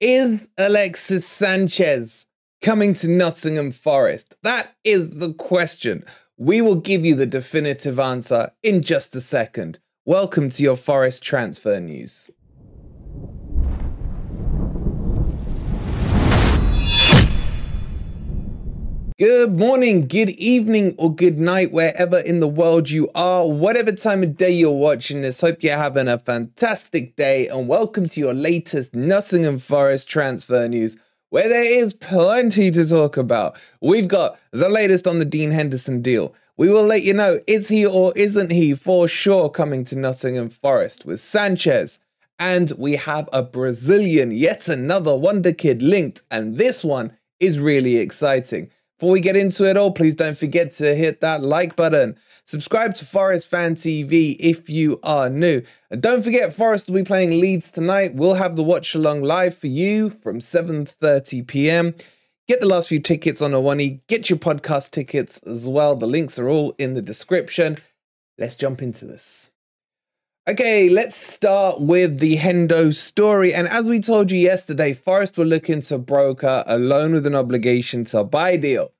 Is Alexis Sanchez coming to Nottingham Forest? That is the question. We will give you the definitive answer in just a second. Welcome to your Forest transfer news. Good morning, good evening, or good night, wherever in the world you are, whatever time of day you're watching this. Hope you're having a fantastic day, and welcome to your latest Nottingham Forest transfer news, where there is plenty to talk about. We've got the latest on the Dean Henderson deal. We will let you know is he or isn't he for sure coming to Nottingham Forest with Sanchez. And we have a Brazilian, yet another wonder kid linked, and this one is really exciting. Before we get into it all, please don't forget to hit that like button. Subscribe to Forest Fan TV if you are new. And don't forget, Forest will be playing Leeds tonight. We'll have the watch along live for you from 7:30 p.m. Get the last few tickets on Awani. Get your podcast tickets as well. The links are all in the description. Let's jump into this. Okay, let's start with the Hendo story. And as we told you yesterday, Forest were looking to broker a loan with an obligation to buy deal.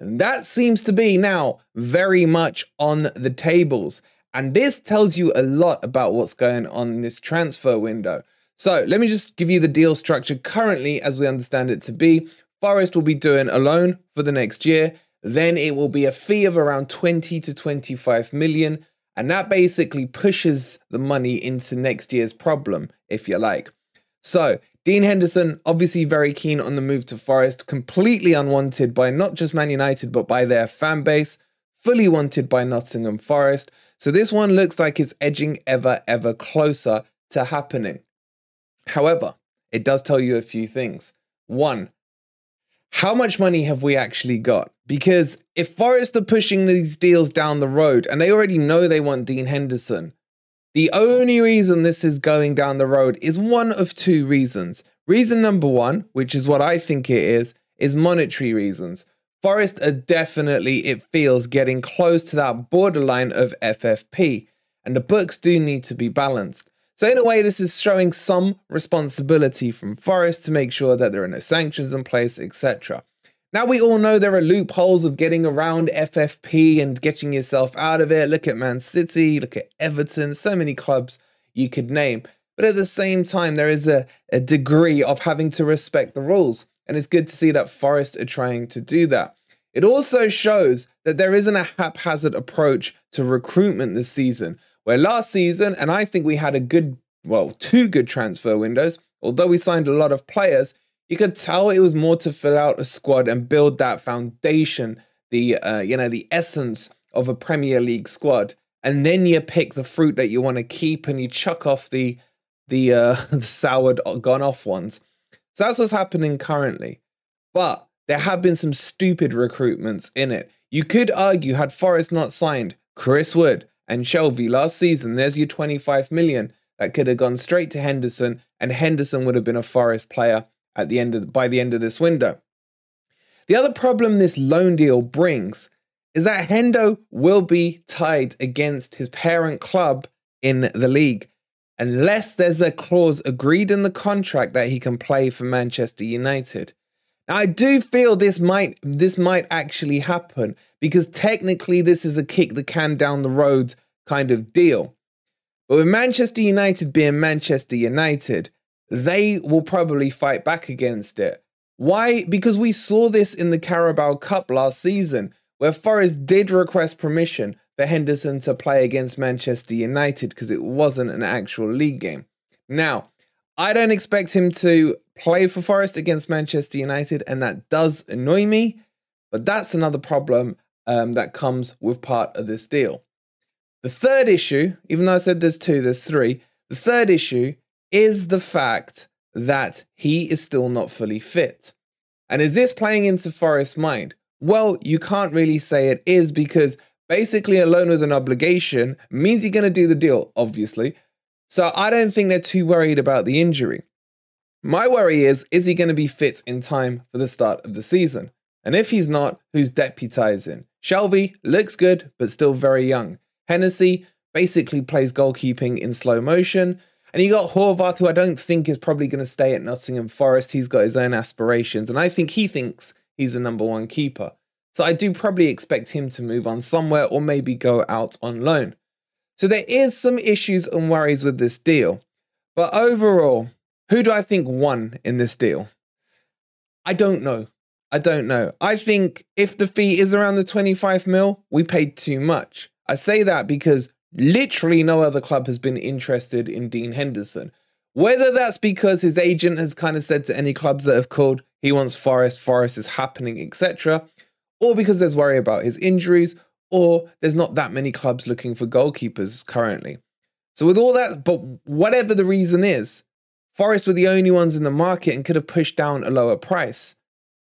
And that seems to be now very much on the tables. And this tells you a lot about what's going on in this transfer window. So let me just give you the deal structure currently as we understand it to be. Forest will be doing a loan for the next year. Then it will be a fee of around 20 to 25 million and that basically pushes the money into next year's problem, if you like. So, Dean Henderson, obviously very keen on the move to Forest, completely unwanted by not just Man United, but by their fan base, fully wanted by Nottingham Forest. So, this one looks like it's edging ever, ever closer to happening. However, it does tell you a few things. One, how much money have we actually got? Because if Forest are pushing these deals down the road and they already know they want Dean Henderson, the only reason this is going down the road is one of two reasons. Reason number one, which is what I think it is, is monetary reasons. Forest are definitely, it feels, getting close to that borderline of FFP, and the books do need to be balanced. So, in a way, this is showing some responsibility from Forest to make sure that there are no sanctions in place, etc. Now, we all know there are loopholes of getting around FFP and getting yourself out of it. Look at Man City, look at Everton, so many clubs you could name. But at the same time, there is a, a degree of having to respect the rules. And it's good to see that Forest are trying to do that. It also shows that there isn't a haphazard approach to recruitment this season. Where last season, and I think we had a good, well, two good transfer windows, although we signed a lot of players, you could tell it was more to fill out a squad and build that foundation, the uh, you know, the essence of a Premier League squad. And then you pick the fruit that you want to keep and you chuck off the the uh the soured uh, gone off ones. So that's what's happening currently. But there have been some stupid recruitments in it. You could argue had Forest not signed Chris Wood, and Shelvey last season, there's your 25 million that could have gone straight to Henderson, and Henderson would have been a Forest player at the end of by the end of this window. The other problem this loan deal brings is that Hendo will be tied against his parent club in the league unless there's a clause agreed in the contract that he can play for Manchester United. Now I do feel this might this might actually happen because technically this is a kick the can down the road kind of deal. But with Manchester United being Manchester United, they will probably fight back against it. Why? Because we saw this in the Carabao Cup last season, where Forest did request permission for Henderson to play against Manchester United because it wasn't an actual league game. Now, I don't expect him to play for Forest against Manchester United, and that does annoy me, but that's another problem um, that comes with part of this deal. The third issue, even though I said there's two, there's three. The third issue is the fact that he is still not fully fit. And is this playing into Forest's mind? Well, you can't really say it is because basically a loan with an obligation means you're going to do the deal, obviously. So I don't think they're too worried about the injury. My worry is is he going to be fit in time for the start of the season? And if he's not, who's deputizing? Shelby looks good, but still very young. Hennessey basically plays goalkeeping in slow motion. And you got Horvath, who I don't think is probably going to stay at Nottingham Forest. He's got his own aspirations, and I think he thinks he's the number one keeper. So I do probably expect him to move on somewhere or maybe go out on loan. So there is some issues and worries with this deal. But overall, who do I think won in this deal? I don't know. I don't know. I think if the fee is around the 25 mil, we paid too much. I say that because literally no other club has been interested in Dean Henderson. Whether that's because his agent has kind of said to any clubs that have called, he wants Forest, Forest is happening, etc., or because there's worry about his injuries, or there's not that many clubs looking for goalkeepers currently. So, with all that, but whatever the reason is, Forest were the only ones in the market and could have pushed down a lower price.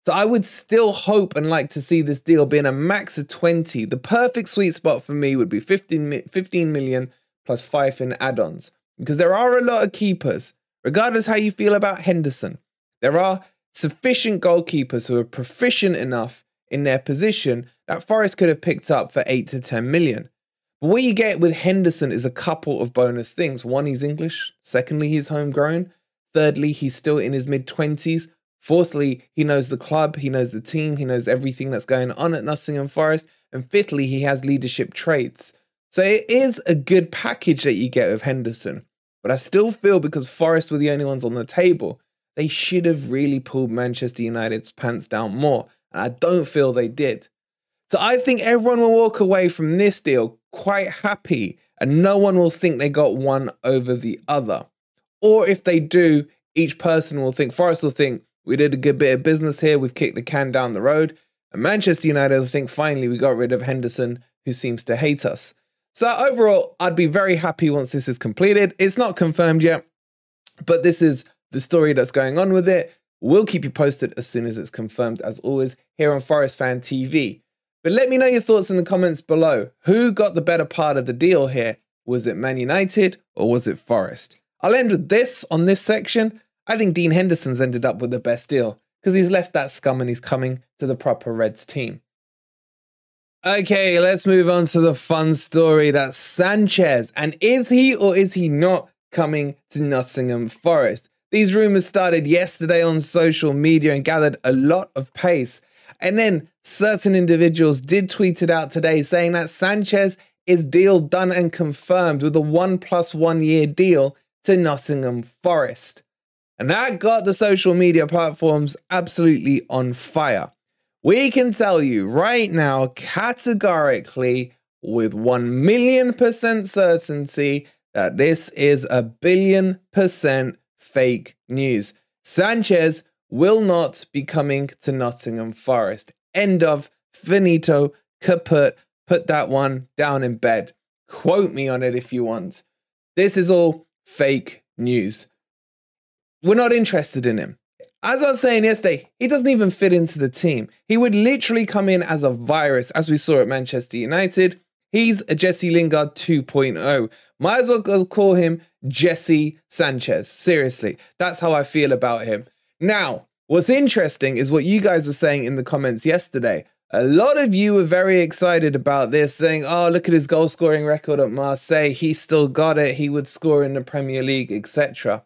So I would still hope and like to see this deal being a max of 20. The perfect sweet spot for me would be 15, 15 million plus five in add-ons. Because there are a lot of keepers, regardless how you feel about Henderson. There are sufficient goalkeepers who are proficient enough in their position that Forest could have picked up for 8 to 10 million. But what you get with Henderson is a couple of bonus things. One, he's English. Secondly, he's homegrown. Thirdly, he's still in his mid 20s. Fourthly, he knows the club, he knows the team, he knows everything that's going on at Nottingham Forest. And fifthly, he has leadership traits. So it is a good package that you get with Henderson. But I still feel because Forest were the only ones on the table, they should have really pulled Manchester United's pants down more. And I don't feel they did. So I think everyone will walk away from this deal quite happy and no one will think they got one over the other. Or if they do, each person will think, Forest will think, we did a good bit of business here. We've kicked the can down the road. And Manchester United, I think finally we got rid of Henderson, who seems to hate us. So overall, I'd be very happy once this is completed. It's not confirmed yet, but this is the story that's going on with it. We'll keep you posted as soon as it's confirmed, as always, here on Forest Fan TV. But let me know your thoughts in the comments below. Who got the better part of the deal here? Was it Man United or was it Forest? I'll end with this on this section. I think Dean Henderson's ended up with the best deal because he's left that scum and he's coming to the proper Reds team. Okay, let's move on to the fun story. That's Sanchez. And is he or is he not coming to Nottingham Forest? These rumors started yesterday on social media and gathered a lot of pace. And then certain individuals did tweet it out today saying that Sanchez is deal done and confirmed with a one plus one year deal to Nottingham Forest. And that got the social media platforms absolutely on fire. We can tell you right now, categorically, with 1 million percent certainty, that this is a billion percent fake news. Sanchez will not be coming to Nottingham Forest. End of finito, kaput. Put that one down in bed. Quote me on it if you want. This is all fake news. We're not interested in him. As I was saying yesterday, he doesn't even fit into the team. He would literally come in as a virus, as we saw at Manchester United. He's a Jesse Lingard 2.0. Might as well call him Jesse Sanchez. Seriously, that's how I feel about him. Now, what's interesting is what you guys were saying in the comments yesterday. A lot of you were very excited about this, saying, oh, look at his goal scoring record at Marseille. He still got it. He would score in the Premier League, etc.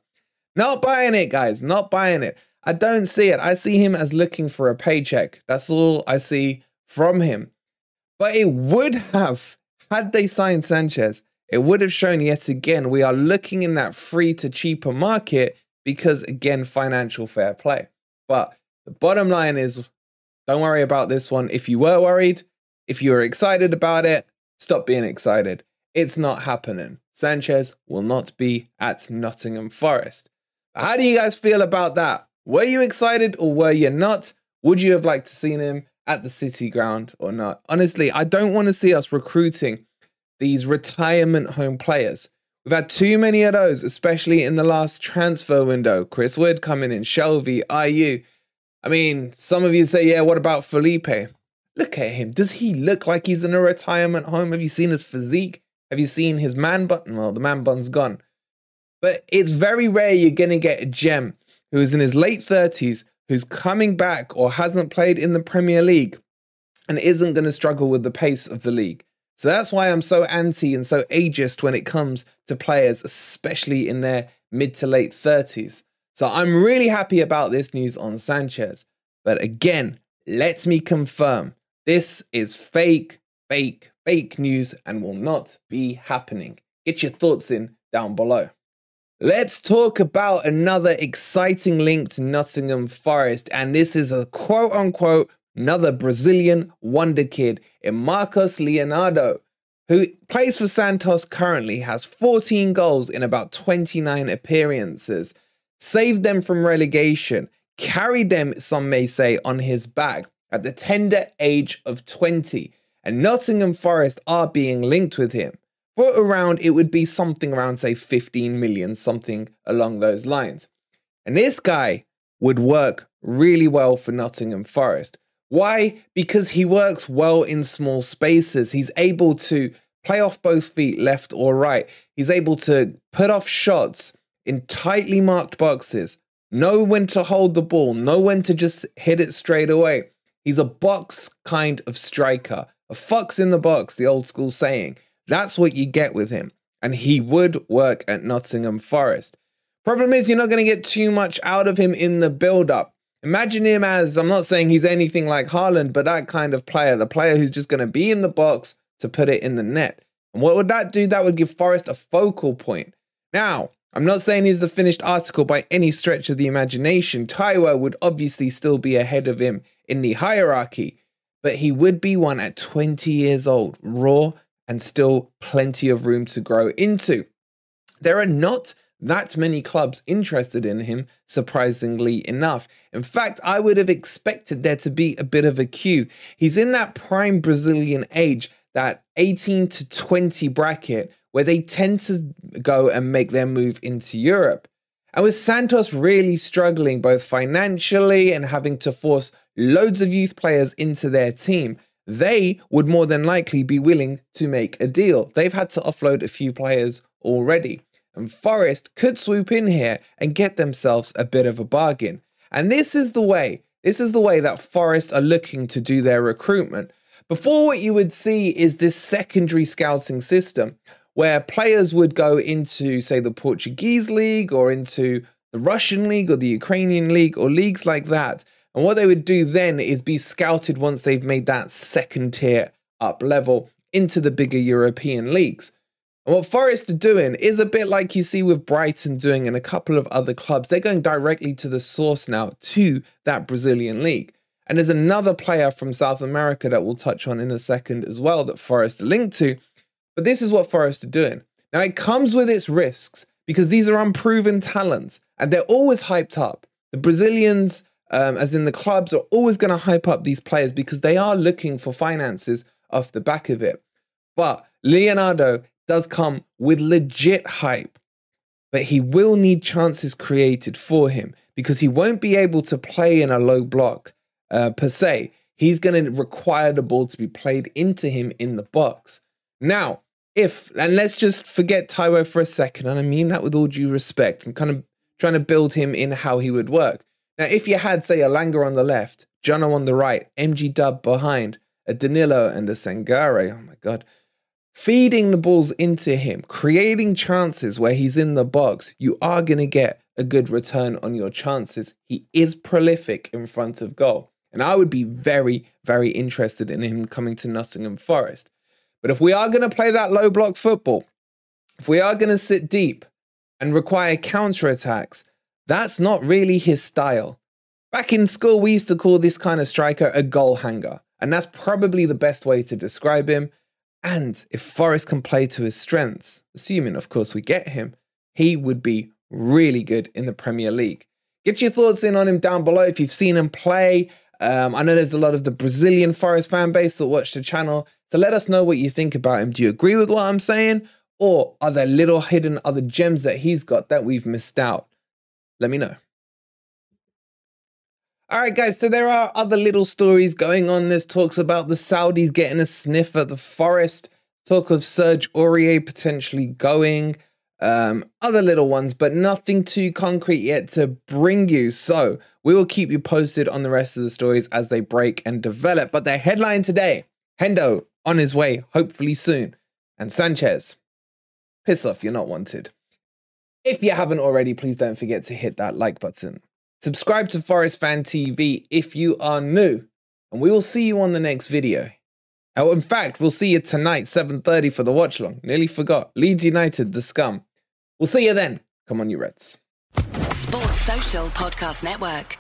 Not buying it, guys. Not buying it. I don't see it. I see him as looking for a paycheck. That's all I see from him. But it would have, had they signed Sanchez, it would have shown yet again we are looking in that free to cheaper market because, again, financial fair play. But the bottom line is don't worry about this one. If you were worried, if you were excited about it, stop being excited. It's not happening. Sanchez will not be at Nottingham Forest. How do you guys feel about that? Were you excited or were you not? Would you have liked to seen him at the City ground or not? Honestly, I don't want to see us recruiting these retirement home players. We've had too many of those, especially in the last transfer window. Chris Wood coming in, Shelvey, Ayew. I mean, some of you say, yeah, what about Felipe? Look at him. Does he look like he's in a retirement home? Have you seen his physique? Have you seen his man button? Well, the man button's gone. But it's very rare you're going to get a gem who is in his late 30s, who's coming back or hasn't played in the Premier League and isn't going to struggle with the pace of the league. So that's why I'm so anti and so ageist when it comes to players, especially in their mid to late 30s. So I'm really happy about this news on Sanchez. But again, let me confirm this is fake, fake, fake news and will not be happening. Get your thoughts in down below. Let's talk about another exciting link to Nottingham Forest, and this is a quote unquote another Brazilian wonder kid in Marcos Leonardo, who plays for Santos currently, has 14 goals in about 29 appearances, saved them from relegation, carried them, some may say, on his back at the tender age of 20. And Nottingham Forest are being linked with him. For around, it would be something around, say, 15 million, something along those lines. And this guy would work really well for Nottingham Forest. Why? Because he works well in small spaces. He's able to play off both feet, left or right. He's able to put off shots in tightly marked boxes, know when to hold the ball, know when to just hit it straight away. He's a box kind of striker, a fox in the box, the old school saying. That's what you get with him. And he would work at Nottingham Forest. Problem is, you're not going to get too much out of him in the build up. Imagine him as I'm not saying he's anything like Haaland, but that kind of player, the player who's just going to be in the box to put it in the net. And what would that do? That would give Forest a focal point. Now, I'm not saying he's the finished article by any stretch of the imagination. Taiwo would obviously still be ahead of him in the hierarchy, but he would be one at 20 years old, raw and still plenty of room to grow into. There are not that many clubs interested in him, surprisingly enough. In fact, I would have expected there to be a bit of a queue. He's in that prime Brazilian age, that 18 to 20 bracket, where they tend to go and make their move into Europe. And with Santos really struggling both financially and having to force loads of youth players into their team, they would more than likely be willing to make a deal. They've had to offload a few players already and Forest could swoop in here and get themselves a bit of a bargain. And this is the way, this is the way that Forest are looking to do their recruitment. Before, what you would see is this secondary scouting system where players would go into, say, the Portuguese league or into the Russian league or the Ukrainian league or leagues like that. And what they would do then is be scouted once they've made that second tier up level into the bigger European leagues. And what Forest are doing is a bit like you see with Brighton doing and a couple of other clubs. They're going directly to the source now, to that Brazilian league. And there's another player from South America that we'll touch on in a second as well that Forest are linked to. But this is what Forest are doing. Now, it comes with its risks because these are unproven talents and they're always hyped up. The Brazilians, um, as in the clubs, are always going to hype up these players because they are looking for finances off the back of it. But Leonardo does come with legit hype, but he will need chances created for him because he won't be able to play in a low block uh, per se. He's going to require the ball to be played into him in the box. Now, if, and let's just forget Taiwo for a second, and I mean that with all due respect, I'm kind of trying to build him in how he would work. Now, if you had, say, a Elanga on the left, Jono on the right, MG Dub behind, a Danilo and a Sangare, oh my God, feeding the balls into him, creating chances where he's in the box, you are going to get a good return on your chances. He is prolific in front of goal. And I would be very, very interested in him coming to Nottingham Forest. But if we are going to play that low block football, if we are going to sit deep and require counter attacks, that's not really his style. Back in school, we used to call this kind of striker a goal hanger. And that's probably the best way to describe him. And if Forest can play to his strengths, assuming, of course, we get him, he would be really good in the Premier League. Get your thoughts in on him down below if you've seen him play. Um, I know there's a lot of the Brazilian Forest fan base that watch the channel. So let us know what you think about him. Do you agree with what I'm saying? Or are there little hidden other gems that he's got that we've missed out? Let me know. All right, guys, so there are other little stories going on. There's talks about the Saudis getting a sniff at the forest, talk of Serge Aurier potentially going, um, other little ones, but nothing too concrete yet to bring you. So we will keep you posted on the rest of the stories as they break and develop. But the headline today Hendo on his way, hopefully soon, and Sanchez, piss off, you're not wanted. If you haven't already, please don't forget to hit that like button. Subscribe to Forest Fan TV if you are new, and we will see you on the next video. Oh, in fact, we'll see you tonight, 7.30 for the watch long. Nearly forgot. Leeds United, the scum. We'll see you then. Come on, you Reds. Sports Social Podcast Network.